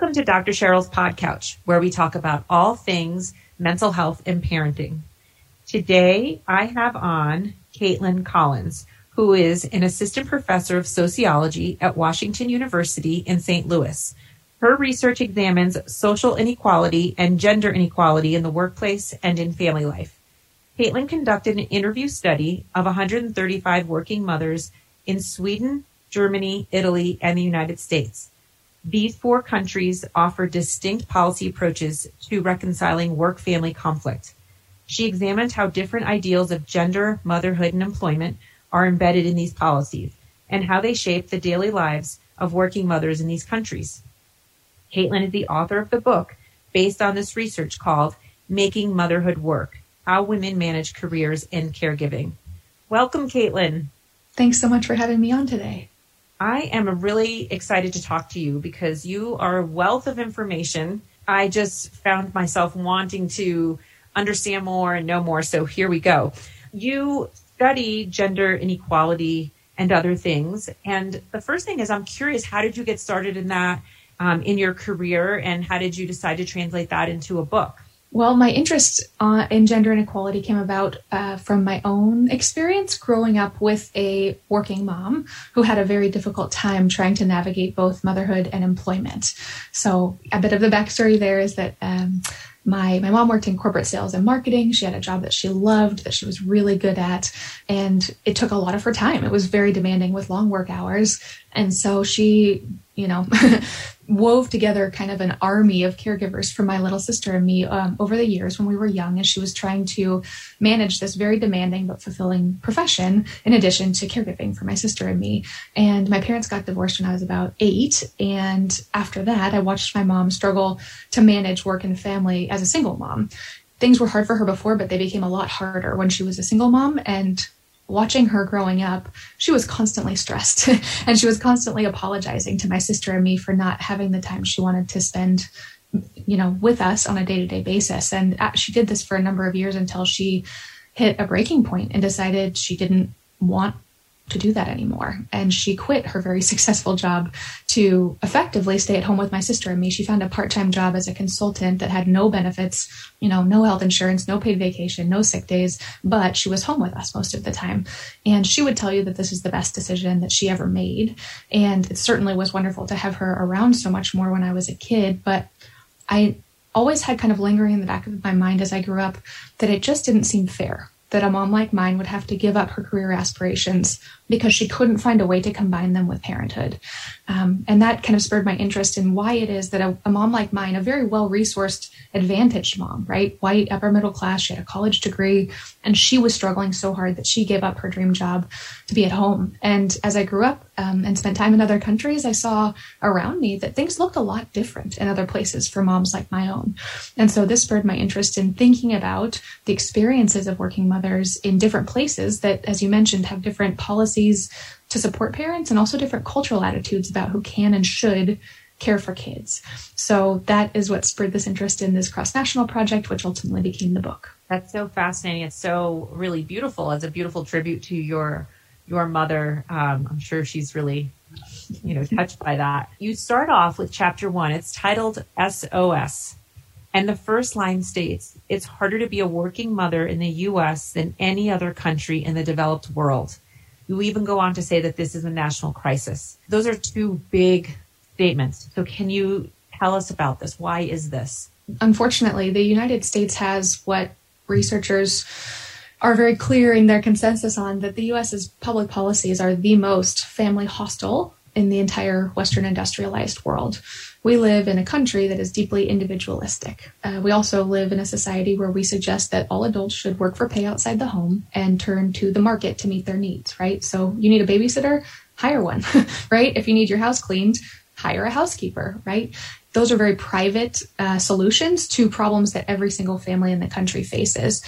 Welcome to Dr. Cheryl's Pod Couch, where we talk about all things mental health and parenting. Today, I have on Caitlyn Collins, who is an assistant professor of sociology at Washington University in St. Louis. Her research examines social inequality and gender inequality in the workplace and in family life. Caitlyn conducted an interview study of 135 working mothers in Sweden, Germany, Italy, and the United States. These four countries offer distinct policy approaches to reconciling work family conflict. She examined how different ideals of gender, motherhood, and employment are embedded in these policies and how they shape the daily lives of working mothers in these countries. Caitlyn is the author of the book based on this research called Making Motherhood Work How Women Manage Careers and Caregiving. Welcome, Caitlyn. Thanks so much for having me on today. I am really excited to talk to you because you are a wealth of information. I just found myself wanting to understand more and know more. So here we go. You study gender inequality and other things. And the first thing is, I'm curious, how did you get started in that um, in your career and how did you decide to translate that into a book? Well, my interest uh, in gender inequality came about uh, from my own experience growing up with a working mom who had a very difficult time trying to navigate both motherhood and employment. So, a bit of the backstory there is that um, my my mom worked in corporate sales and marketing. She had a job that she loved, that she was really good at, and it took a lot of her time. It was very demanding with long work hours, and so she, you know, wove together kind of an army of caregivers for my little sister and me um, over the years when we were young as she was trying to manage this very demanding but fulfilling profession in addition to caregiving for my sister and me. And my parents got divorced when i was about eight and after that i watched my mom struggle to manage work and family as a single mom. Things were hard for her before but they became a lot harder when she was a single mom and watching her growing up, she was constantly stressed and she was constantly apologizing to my sister and me for not having the time she wanted to spend, you know, with us on a day to day basis. And uh, she did this for a number of years until she hit a breaking point and decided she didn't want to do that anymore. And she quit her very successful job to effectively stay at home with my sister and me. She found a part time job as a consultant that had no benefits, you know, no health insurance, no paid vacation, no sick days, but she was home with us most of the time. And she would tell you that this is the best decision that she ever made. And it certainly was wonderful to have her around so much more when I was a kid. But I always had kind of lingering in the back of my mind as I grew up that it just didn't seem fair that a mom like mine would have to give up her career aspirations because she couldn't find a way to combine them with parenthood. Um, and that kind of spurred my interest in why it is that a, a mom like mine, a very well resourced, advantaged mom, right? White, upper middle class, she had a college degree, and she was struggling so hard that she gave up her dream job to be at home. And as I grew up um, and spent time in other countries, I saw around me that things looked a lot different in other places for moms like my own. And so this spurred my interest in thinking about the experiences of working mothers in different places that, as you mentioned, have different policies policies to support parents and also different cultural attitudes about who can and should care for kids. So that is what spurred this interest in this cross national project, which ultimately became the book. That's so fascinating. It's so really beautiful. It's a beautiful tribute to your your mother. Um, I'm sure she's really, you know, touched by that. You start off with chapter one. It's titled SOS. And the first line states, it's harder to be a working mother in the US than any other country in the developed world. You even go on to say that this is a national crisis. Those are two big statements. So, can you tell us about this? Why is this? Unfortunately, the United States has what researchers are very clear in their consensus on that the US's public policies are the most family hostile in the entire Western industrialized world we live in a country that is deeply individualistic. Uh, we also live in a society where we suggest that all adults should work for pay outside the home and turn to the market to meet their needs, right? So you need a babysitter, hire one, right? If you need your house cleaned, hire a housekeeper, right? Those are very private uh, solutions to problems that every single family in the country faces.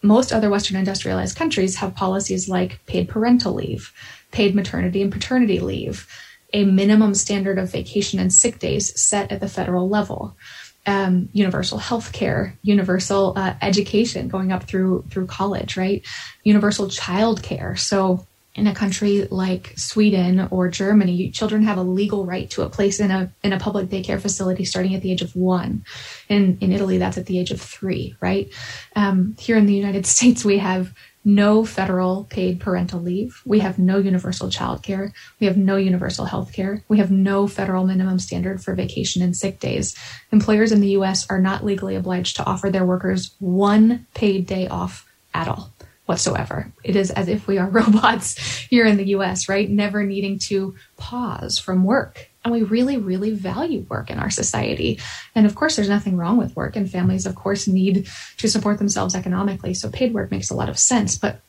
Most other Western industrialized countries have policies like paid parental leave, paid maternity and paternity leave a minimum standard of vacation and sick days set at the federal level. Um, universal health care, universal uh, education going up through through college, right? Universal child care. So in a country like Sweden or Germany, children have a legal right to a place in a in a public daycare facility starting at the age of one. In in Italy, that's at the age of three, right? Um, here in the United States, we have no federal paid parental leave. We have no universal child care. We have no universal health care. We have no federal minimum standard for vacation and sick days. Employers in the US are not legally obliged to offer their workers one paid day off at all whatsoever. It is as if we are robots here in the US, right? Never needing to pause from work. And we really, really value work in our society. And of course, there's nothing wrong with work, and families, of course, need to support themselves economically. So paid work makes a lot of sense. But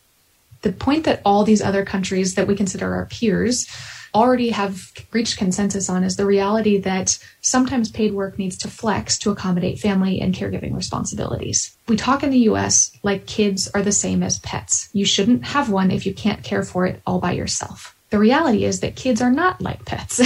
the point that all these other countries that we consider our peers already have reached consensus on is the reality that sometimes paid work needs to flex to accommodate family and caregiving responsibilities. We talk in the US like kids are the same as pets. You shouldn't have one if you can't care for it all by yourself the reality is that kids are not like pets,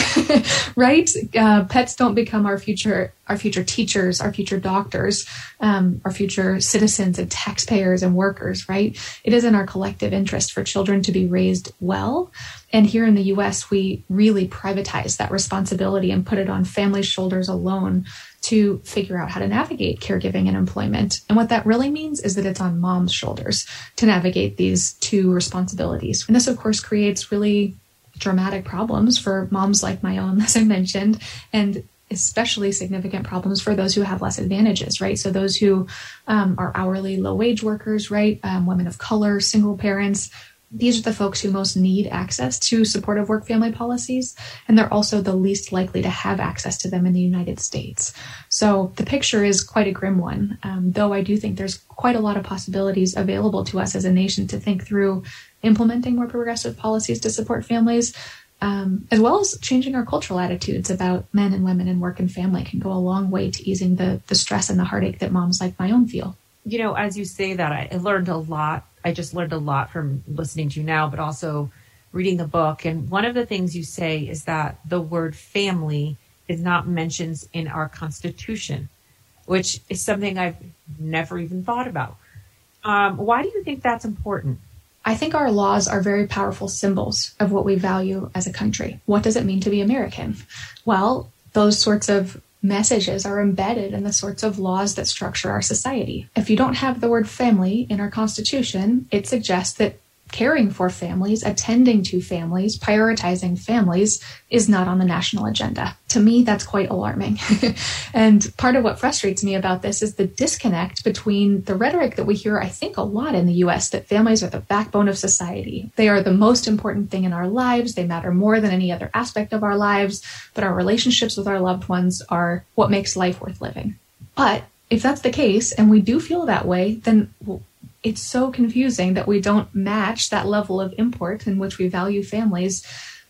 right? Uh, pets don't become our future, our future teachers, our future doctors, um, our future citizens and taxpayers and workers, right? It is in our collective interest for children to be raised well. And here in the U.S., we really privatize that responsibility and put it on families' shoulders alone to figure out how to navigate caregiving and employment. And what that really means is that it's on mom's shoulders to navigate these two responsibilities. And this, of course, creates really dramatic problems for moms like my own, as I mentioned, and especially significant problems for those who have less advantages, right? So those who um, are hourly low wage workers, right? Um, women of color, single parents, these are the folks who most need access to supportive work family policies, and they're also the least likely to have access to them in the United States. So the picture is quite a grim one, um, though I do think there's quite a lot of possibilities available to us as a nation to think through implementing more progressive policies to support families. Um, as well as changing our cultural attitudes about men and women and work and family can go a long way to easing the, the stress and the heartache that moms like my own feel. You know, as you say that, I learned a lot I just learned a lot from listening to you now, but also reading the book. And one of the things you say is that the word family is not mentioned in our Constitution, which is something I've never even thought about. Um, why do you think that's important? I think our laws are very powerful symbols of what we value as a country. What does it mean to be American? Well, those sorts of messages are embedded in the sorts of laws that structure our society. If you don't have the word family in our Constitution, it suggests that caring for families, attending to families, prioritizing families is not on the national agenda. To me, that's quite alarming. and part of what frustrates me about this is the disconnect between the rhetoric that we hear, I think, a lot in the US that families are the backbone of society. They are the most important thing in our lives. They matter more than any other aspect of our lives, but our relationships with our loved ones are what makes life worth living. But if that's the case, and we do feel that way, then it's so confusing that we don't match that level of import in which we value families.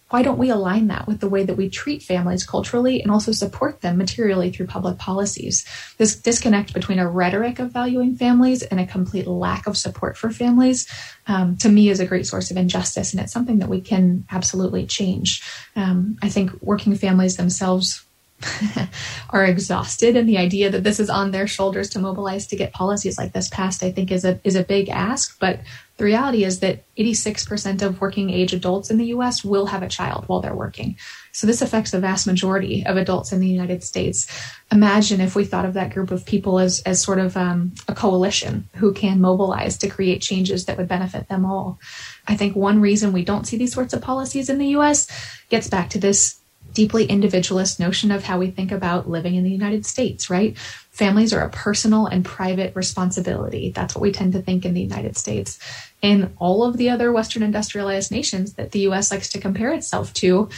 Why don't we align that with the way that we treat families culturally and also support them materially through public policies? This disconnect between a rhetoric of valuing families and a complete lack of support for families, um, to me, is a great source of injustice, and it's something that we can absolutely change. Um, I think working families themselves are exhausted and the idea that this is on their shoulders to mobilize to get policies like this passed i think is a is a big ask but the reality is that 86% of working age adults in the US will have a child while they're working. So this affects the vast majority of adults in the United States. Imagine if we thought of that group of people as, as sort of um, a coalition who can mobilize to create changes that would benefit them all. I think one reason we don't see these sorts of policies in the US gets back to this deeply individualist notion of how we think about living in the United States, right? Families are a personal and private responsibility. That's what we tend to think in the United States. In all of the other Western industrialized nations that the US likes to compare itself to,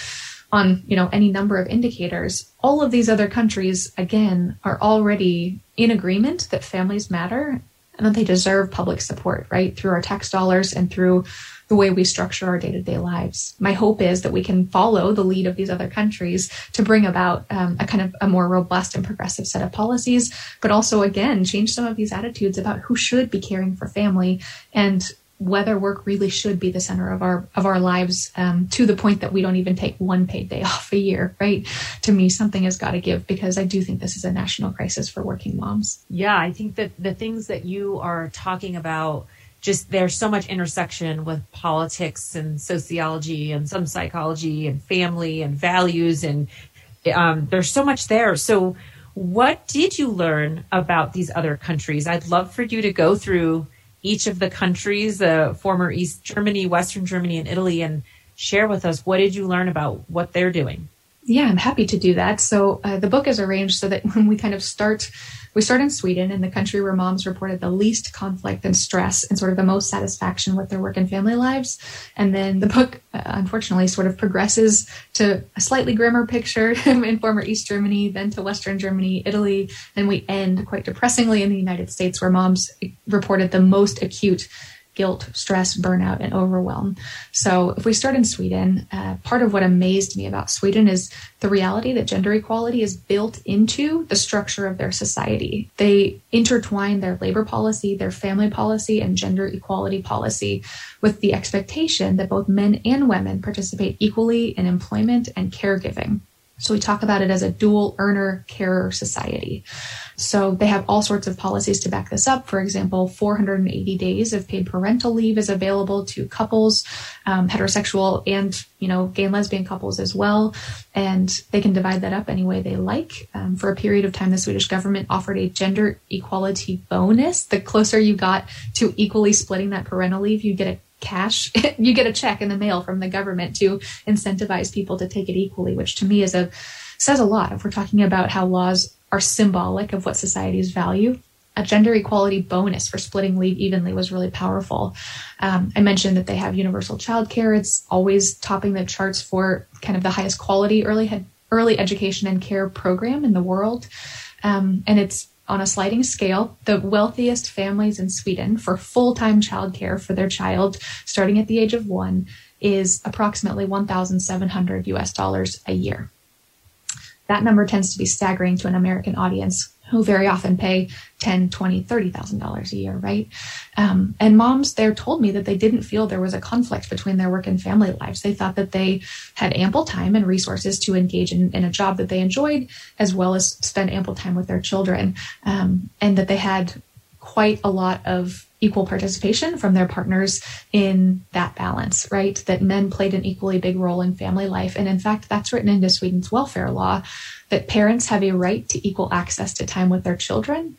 on you know any number of indicators all of these other countries again are already in agreement that families matter and that they deserve public support right through our tax dollars and through the way we structure our day to day lives. My hope is that we can follow the lead of these other countries to bring about um, a kind of a more robust and progressive set of policies, but also, again, change some of these attitudes about who should be caring for family and whether work really should be the center of our of our lives um, to the point that we don't even take one paid day off a year right to me something has got to give because i do think this is a national crisis for working moms yeah i think that the things that you are talking about just there's so much intersection with politics and sociology and some psychology and family and values and um, there's so much there. So, what did you learn about these other countries? I'd love for you to go through each of the countries, uh, former East Germany, Western Germany, and Italy, and share with us what did you learn about what they're doing. Yeah, I'm happy to do that. So uh, the book is arranged so that when we kind of start we start in Sweden, in the country where moms reported the least conflict and stress and sort of the most satisfaction with their work and family lives. And then the book, uh, unfortunately, sort of progresses to a slightly grimmer picture in former East Germany, then to Western Germany, Italy, and we end quite depressingly in the United States, where moms reported the most acute guilt, stress, burnout, and overwhelm. So, if we start in Sweden, uh, part of what amazed me about Sweden is the reality that gender equality is built into the structure of their society. They intertwine their labor policy, their family policy, and gender equality policy with the expectation that both men and women participate equally in employment and caregiving. So we talk about it as a dual earner carer society. So they have all sorts of policies to back this up. For example, 480 days of paid parental leave is available to couples, um, heterosexual and you know gay and lesbian couples as well, and they can divide that up any way they like. Um, for a period of time, the Swedish government offered a gender equality bonus. The closer you got to equally splitting that parental leave, you get a cash you get a check in the mail from the government to incentivize people to take it equally which to me is a says a lot if we're talking about how laws are symbolic of what societies value a gender equality bonus for splitting leave evenly was really powerful. Um, I mentioned that they have universal childcare. It's always topping the charts for kind of the highest quality early early education and care program in the world, um, and it's on a sliding scale, the wealthiest families in Sweden for full time childcare for their child starting at the age of one is approximately 1,700 US dollars a year. That number tends to be staggering to an American audience who very often pay 10 20 30000 dollars a year right? Um, and moms there told me that they didn't feel there was a conflict between their work and family lives. They thought that they had ample time and resources to engage in, in a job that they enjoyed as well as spend ample time with their children. Um, and that they had quite a lot of equal participation from their partners in that balance, right? That men played an equally big role in family life. And in fact, that's written into Sweden's welfare law that parents have a right to equal access to time with their children.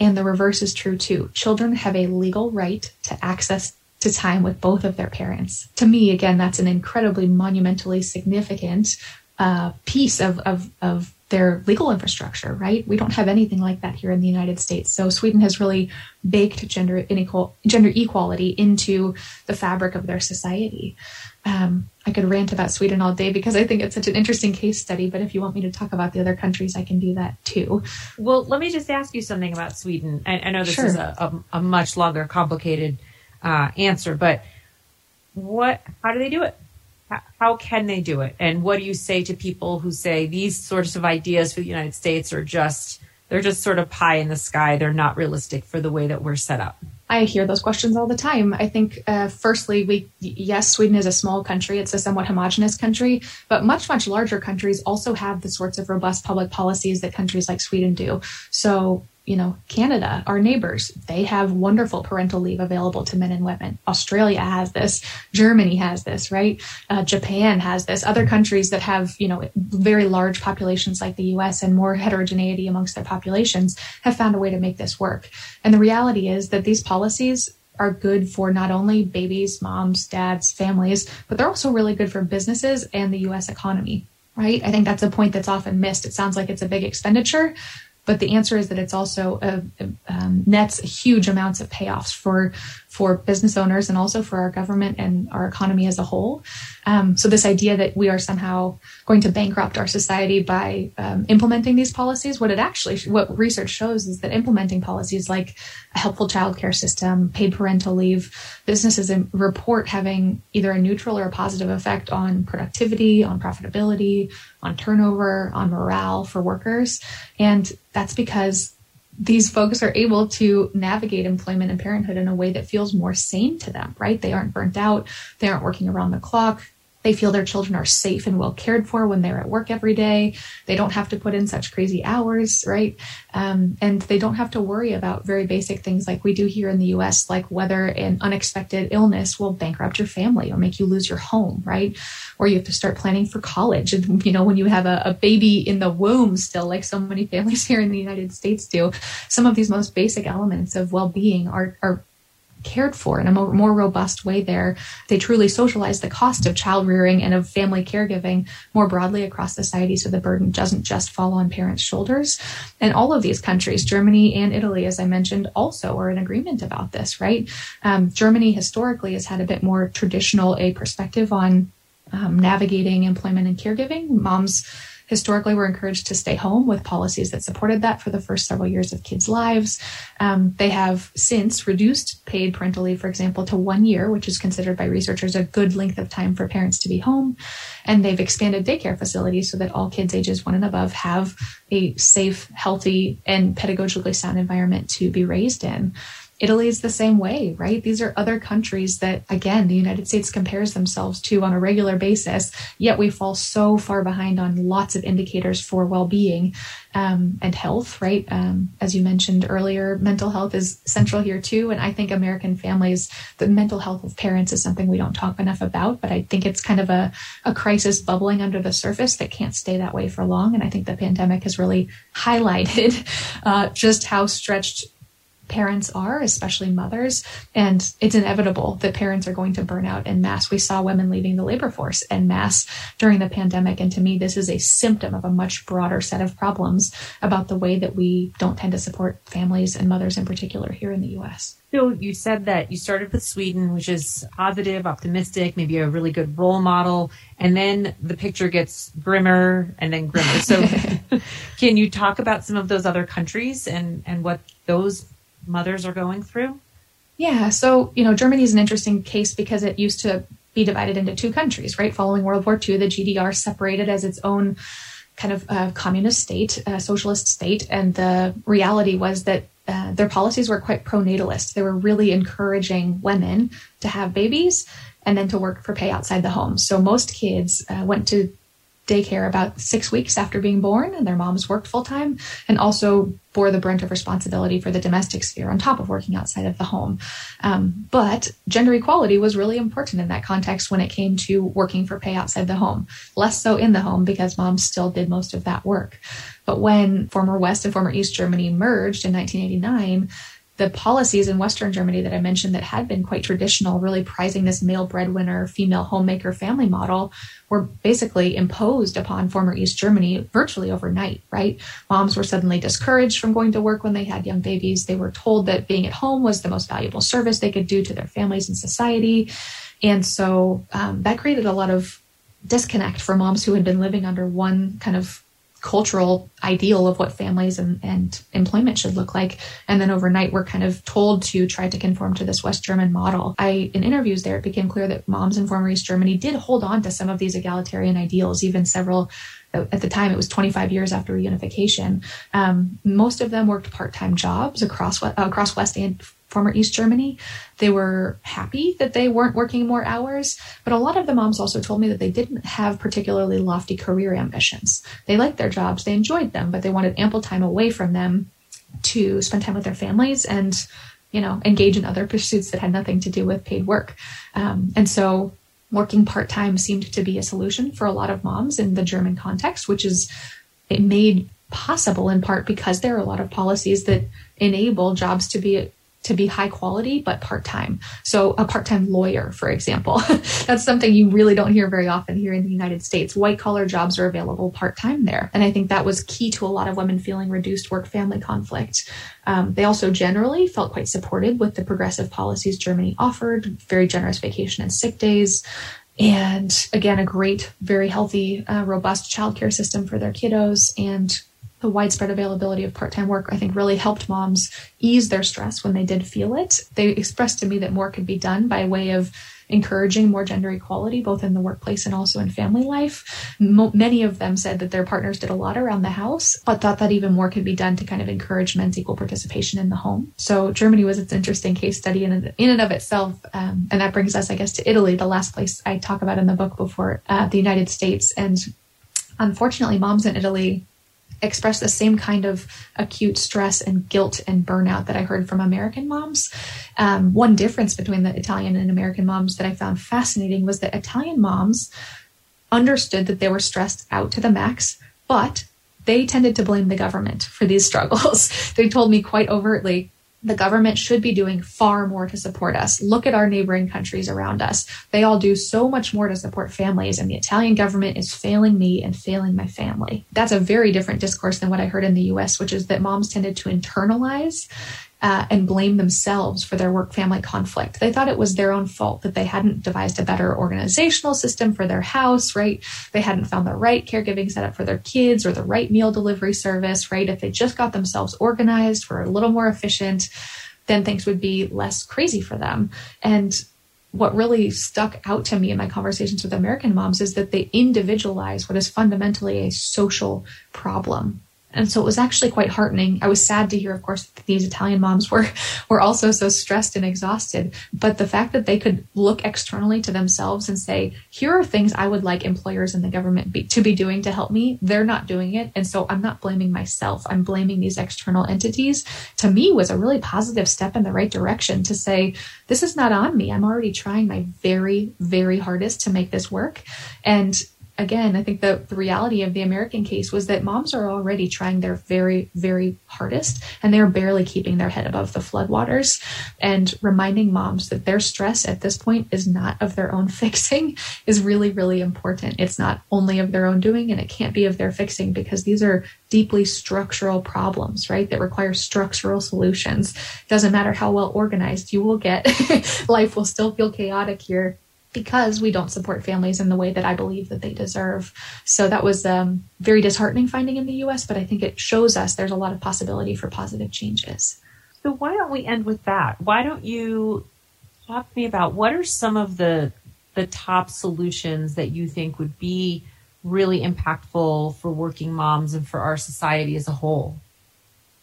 And the reverse is true too. Children have a legal right to access to time with both of their parents. To me, again, that's an incredibly monumentally significant uh, piece of, of, of their legal infrastructure, right? We don't have anything like that here in the United States. So Sweden has really baked gender inequal, gender equality into the fabric of their society. Um, I could rant about Sweden all day because I think it's such an interesting case study. But if you want me to talk about the other countries, I can do that too. Well, let me just ask you something about Sweden. I, I know this sure. is a, a, a, much longer, complicated uh, answer, but what? How do they do it? How can they do it? And what do you say to people who say these sorts of ideas for the United States are just they're just sort of pie in the sky. They're not realistic for the way that we're set up. I hear those questions all the time. I think, uh, firstly, we yes, Sweden is a small country; it's a somewhat homogenous country, but much much larger countries also have the sorts of robust public policies that countries like Sweden do. So you know, Canada, our neighbors, they have wonderful parental leave available to men and women. Australia has this. Germany has this, right? Uh, Japan has this. Other countries that have, you know, very large populations like the US and more heterogeneity amongst their populations have found a way to make this work. And the reality is that these policies are good for not only babies, moms, dads, families, but they're also really good for businesses and the US economy right? I think that's a point that's often missed. It sounds like it's a big expenditure, but the answer is that it's also a, a, um, nets huge amounts of payoffs for for business owners and also for our government and our economy as a whole. Um, so this idea that we are somehow going to bankrupt our society by um, implementing these policies, what it actually, what research shows is that implementing policies like a helpful childcare system, paid parental leave, businesses report having either a neutral or a positive effect on productivity, on profitability, on turnover, on morale for workers. And that's because these folks are able to navigate employment and parenthood in a way that feels more sane to them, right? They aren't burnt out. They aren't working around the clock. They feel their children are safe and well cared for when they're at work every day. They don't have to put in such crazy hours, right? Um, and they don't have to worry about very basic things like we do here in the US, like whether an unexpected illness will bankrupt your family or make you lose your home, right? Or you have to start planning for college. And, you know, when you have a, a baby in the womb still, like so many families here in the United States do, some of these most basic elements of well being are, are cared for in a more, more, robust way there. They truly socialize the cost of child rearing and of family caregiving more broadly across society so the burden doesn't just fall on parents' shoulders. And all of these countries, Germany and Italy, as I mentioned, also are in agreement about this, right? Um, Germany historically has had a bit more traditional a perspective on um, navigating employment and caregiving. Moms historically we were encouraged to stay home with policies that supported that for the first several years of kids' lives. Um, they have since reduced paid parental leave, for example, to one year, which is considered by researchers a good length of time for parents to be home. And they've expanded daycare facilities so that all kids ages one and above have a safe, healthy, and pedagogically sound environment to be raised in. Italy is the same way, right? These are other countries that, again, the United States compares themselves to on a regular basis, yet we fall so far behind on lots of indicators for well being um, and health, right? Um, as you mentioned earlier, mental health is central here too. And I think American families, the mental health of parents is something we don't talk enough about, but I think it's kind of a, a crisis bubbling under the surface that can't stay that way for long. And I think the pandemic has really highlighted uh, just how stretched parents are, especially mothers. And it's inevitable that parents are going to burn out en masse. We saw women leaving the labor force en masse during the pandemic. And to me, this is a symptom of a much broader set of problems about the way that we don't tend to support families and mothers in particular here in the US. So you said that you started with Sweden, which is positive, optimistic, maybe a really good role model, and then the picture gets grimmer and then grimmer. So can you talk about some of those other countries and, and what those mothers are going through? Yeah, so, you know, Germany is an interesting case because it used to be divided into two countries, right? Following World War II, the GDR separated as its own kind of uh, communist state, uh, socialist state. And the reality was that uh, their policies were quite pronatalist. They were really encouraging women to have babies and then to work for pay outside the home. So most kids uh, went to daycare about six weeks after being born, and their moms worked full time and also bore the brunt of responsibility for the domestic sphere on top of working outside of the home. Um, but gender equality was really important in that context when it came to working for pay outside the home, less so in the home because moms still did most of that work. But when former West and former East Germany merged in 1989, the policies in Western Germany that I mentioned that had been quite traditional, really prizing this male breadwinner, female homemaker family model, were basically imposed upon former East Germany virtually overnight, right? Moms were suddenly discouraged from going to work when they had young babies. They were told that being at home was the most valuable service they could do to their families and society. And so um, that created a lot of disconnect for moms who had been living under one kind of cultural ideal of what families and, and employment should look like. And then overnight, we're kind of told to try to conform to this West German model. I, in interviews there, it became clear that moms in former East Germany did hold on to some of these egalitarian ideals, even several at the time it was 25 years after reunification um, most of them worked part-time jobs across across west and former East Germany. They were happy that they weren't working more hours, but a lot of the moms also told me that they didn't have particularly lofty career ambitions. They liked their jobs, they enjoyed them, but they wanted ample time away from them to spend time with their families and, you know, engage in other pursuits that had nothing to do with paid work. Um, and so working part time seemed to be a solution for a lot of moms in the German context, which is it made possible in part because there are a lot of policies that enable jobs to be to be high quality but part-time. So a part-time lawyer for example that's something you really don't hear very often here in the united states. White collar jobs are available part-time there. And i think that was key to a lot of women feeling reduced work family conflict. Um, they also generally felt quite supported with the progressive policies germany offered very generous vacation and sick days and again a great very healthy uh, robust childcare system for their kiddos and the widespread availability of part time work, I think, really helped moms ease their stress when they did feel it. They expressed to me that more could be done by way of encouraging more gender equality, both in the workplace and also in family life. Mo- many of them said that their partners did a lot around the house, but thought that even more could be done to kind of encourage men's equal participation in the home. So Germany was its interesting case study in, in and of itself. Um, and that brings us, I guess, to Italy, the last place I talk about in the book before uh, the United States. And unfortunately, moms in Italy express the same kind of acute stress and guilt and burnout that I heard from American moms. Um, one difference between the Italian and American moms that I found fascinating was that Italian moms understood that they were stressed out to the max, but they tended to blame the government for these struggles. they told me quite overtly, the government should be doing far more to support us. Look at our neighboring countries around us. They all do so much more to support families, and the Italian government is failing me and failing my family. That's a very different discourse than what I heard in the US, which is that moms tended to internalize uh, and blame themselves for their work family conflict. They thought it was their own fault that they hadn't devised a better organizational system for their house, right? They hadn't found the right caregiving setup for their kids or the right meal delivery service, right? If they just got themselves organized, were a little more efficient, then things would be less crazy for them. And what really stuck out to me in my conversations with American moms is that they individualize what is fundamentally a social problem and so it was actually quite heartening. I was sad to hear, of course, that these Italian moms were, were also so stressed and exhausted. But the fact that they could look externally to themselves and say, here are things I would like employers and the government be, to be doing to help me. They're not doing it. And so I'm not blaming myself. I'm blaming these external entities to me was a really positive step in the right direction to say, this is not on me. I'm already trying my very, very hardest to make this work. And again, I think the, the reality of the American case was that moms are already trying their very, very hardest and they're barely keeping their head above the floodwaters and reminding moms that their stress at this point is not of their own fixing is really, really important. It's not only of their own doing and it can't be of their fixing because these are deeply structural problems, right? That require structural solutions. Doesn't matter how well organized you will get. Life will still feel chaotic here because we don't support families in the way that I believe that they deserve. So that was um, very disheartening finding in the US, but I think it shows us there's a lot of possibility for positive changes. So why don't we end with that? Why don't you talk to me about what are some of the the top solutions that you think would be really impactful for working moms and for our society as a whole?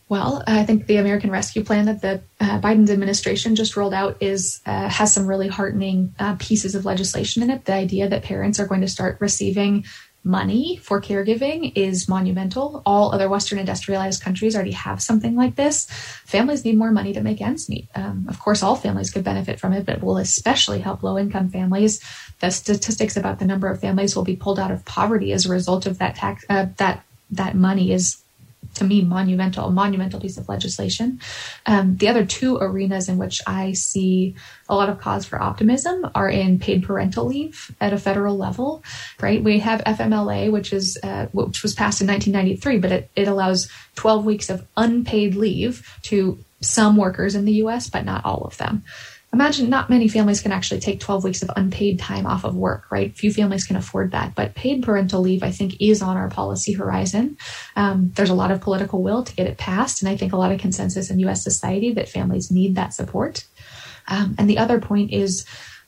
Well, I think the American Rescue Plan that the uh, Biden administration just rolled out is uh, has some really heartening uh, pieces of legislation in it. The idea that parents are going to start receiving money for caregiving is monumental. All other Western industrialized countries already have something like this. Families need more money to make ends meet. Um, of course, all families could benefit from it, but it will especially help low income families. The statistics about the number of families will be pulled out of poverty as a result of that tax uh, that that money is to me monumental, monumental piece of legislation. Um, the other two arenas in which I see a lot of cause for optimism are in paid parental leave at a federal level. Right, we have FMLA, which is uh, which was passed in 1993, but it, it allows 12 weeks of unpaid leave to some workers in the U.S., but not all of them imagine not many families can actually take 12 weeks of unpaid time off of work, right? Few families can afford that. But paid parental leave, I think, is on our policy horizon. Um, there's a lot of political will to get it passed. And I think a lot of consensus in US society that families need that support. Um, and the other point is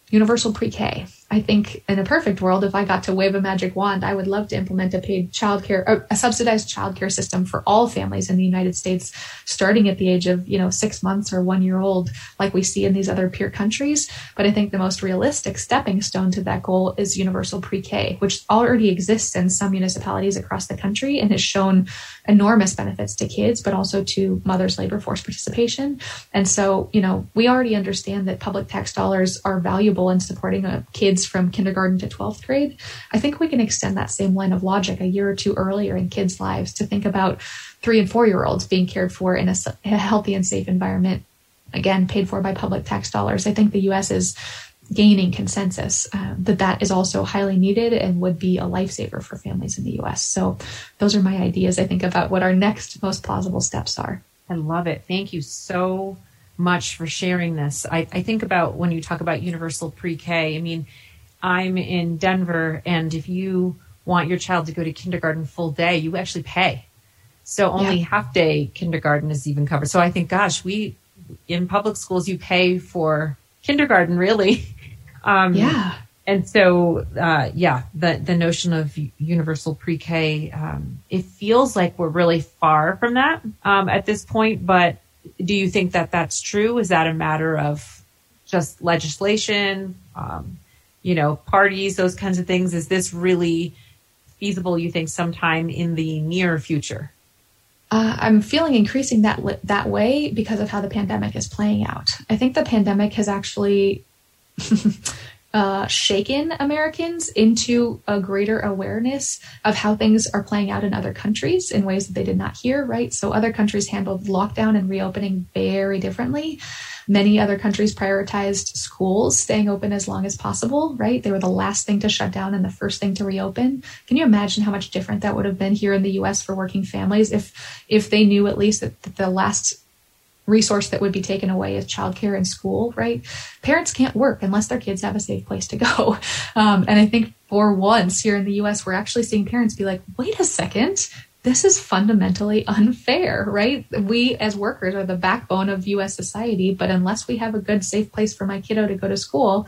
universal pre K. I think in a perfect world, if I got to wave a magic wand, I would love to implement a paid childcare, uh, a subsidized childcare system for all families in the United States, starting at the age of, you know, six months or one year old, like we see in these other peer countries. But I think the most realistic stepping stone to that goal is universal pre-K, which already exists in some municipalities across the country and has shown enormous benefits to kids, but also to mothers' labor force participation. And so, you know, we already understand that public tax dollars are valuable in supporting a kid kids from kindergarten to 12th grade, I think we can extend that same line of logic a year or two earlier in kids' lives to think about three and four year olds being cared for in a, a healthy and safe environment, again, paid for by public tax dollars. I think the US is gaining consensus uh, that that is also highly needed and would be a lifesaver for families in the US. So those are my ideas, I think, about what our next most plausible steps are. I love it. Thank you so much for sharing this. I, I think about when you talk about universal pre K, I mean, I'm in Denver, and if you want your child to go to kindergarten full day, you actually pay. So only yeah. half day kindergarten is even covered. So I think, gosh, we in public schools you pay for kindergarten really. Um, yeah. And so, uh, yeah, the, the notion of universal pre-K, um, it feels like we're really far from that, um, at this point, but do you think that that's true? Is that a matter of just legislation, um, you know, parties, those kinds of things? Is this really feasible, you think, sometime in the near future? Uh, I'm feeling increasing that that way because of how the pandemic is playing out. I think the pandemic has actually uh, shaken Americans into a greater awareness of how things are playing out in other countries in ways that they did not hear. Right, so other countries handled lockdown and reopening very differently. Many other countries prioritized schools staying open as long as possible, right? They were the last thing to shut down and the first thing to reopen. Can you imagine how much different that would have been here in the US for working families if if they knew at least that, that the last resource that would be taken away is childcare and school, right? Parents can't work unless their kids have a safe place to go. Um, and I think for once here in the US, we're actually seeing parents be like, wait a second, this is fundamentally unfair, right? We as workers are the backbone of US society, but unless we have a good, safe place for my kiddo to go to school,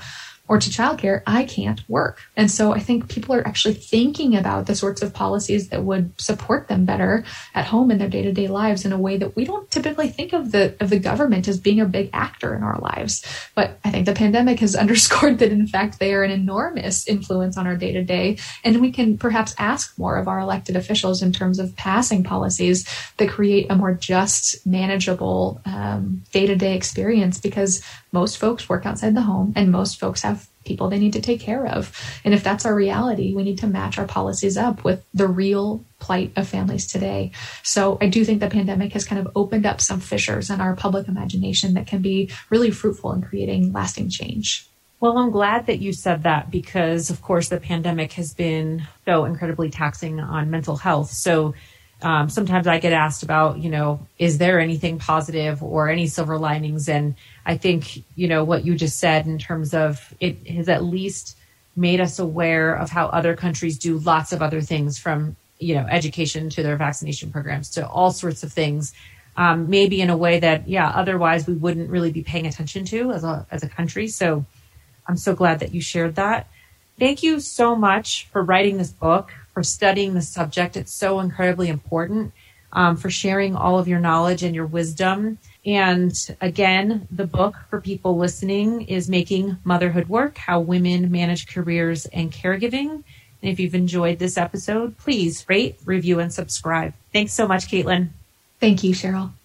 or to childcare, I can't work. And so I think people are actually thinking about the sorts of policies that would support them better at home in their day-to-day lives in a way that we don't typically think of the of the government as being a big actor in our lives. But I think the pandemic has underscored that in fact they are an enormous influence on our day-to-day and we can perhaps ask more of our elected officials in terms of passing policies that create a more just, manageable um, day-to-day experience because most folks work outside the home and most folks have people they need to take care of. And if that's our reality, we need to match our policies up with the real plight of families today. So I do think the pandemic has kind of opened up some fissures in our public imagination that can be really fruitful in creating lasting change. Well, I'm glad that you said that because, of course, the pandemic has been so incredibly taxing on mental health. So um, sometimes I get asked about, you know, is there anything positive or any silver linings? And I think, you know, what you just said in terms of it has at least made us aware of how other countries do lots of other things from, you know, education to their vaccination programs to all sorts of things. Um, maybe in a way that, yeah, otherwise we wouldn't really be paying attention to as a, as a country. So I'm so glad that you shared that. Thank you so much for writing this book for studying the subject. It's so incredibly important um, for sharing all of your knowledge and your wisdom. And again, the book for people listening is Making Motherhood Work How Women Manage Careers and Caregiving. And if you've enjoyed this episode, please rate, review, and subscribe. Thanks so much, Caitlyn. Thank you, Cheryl.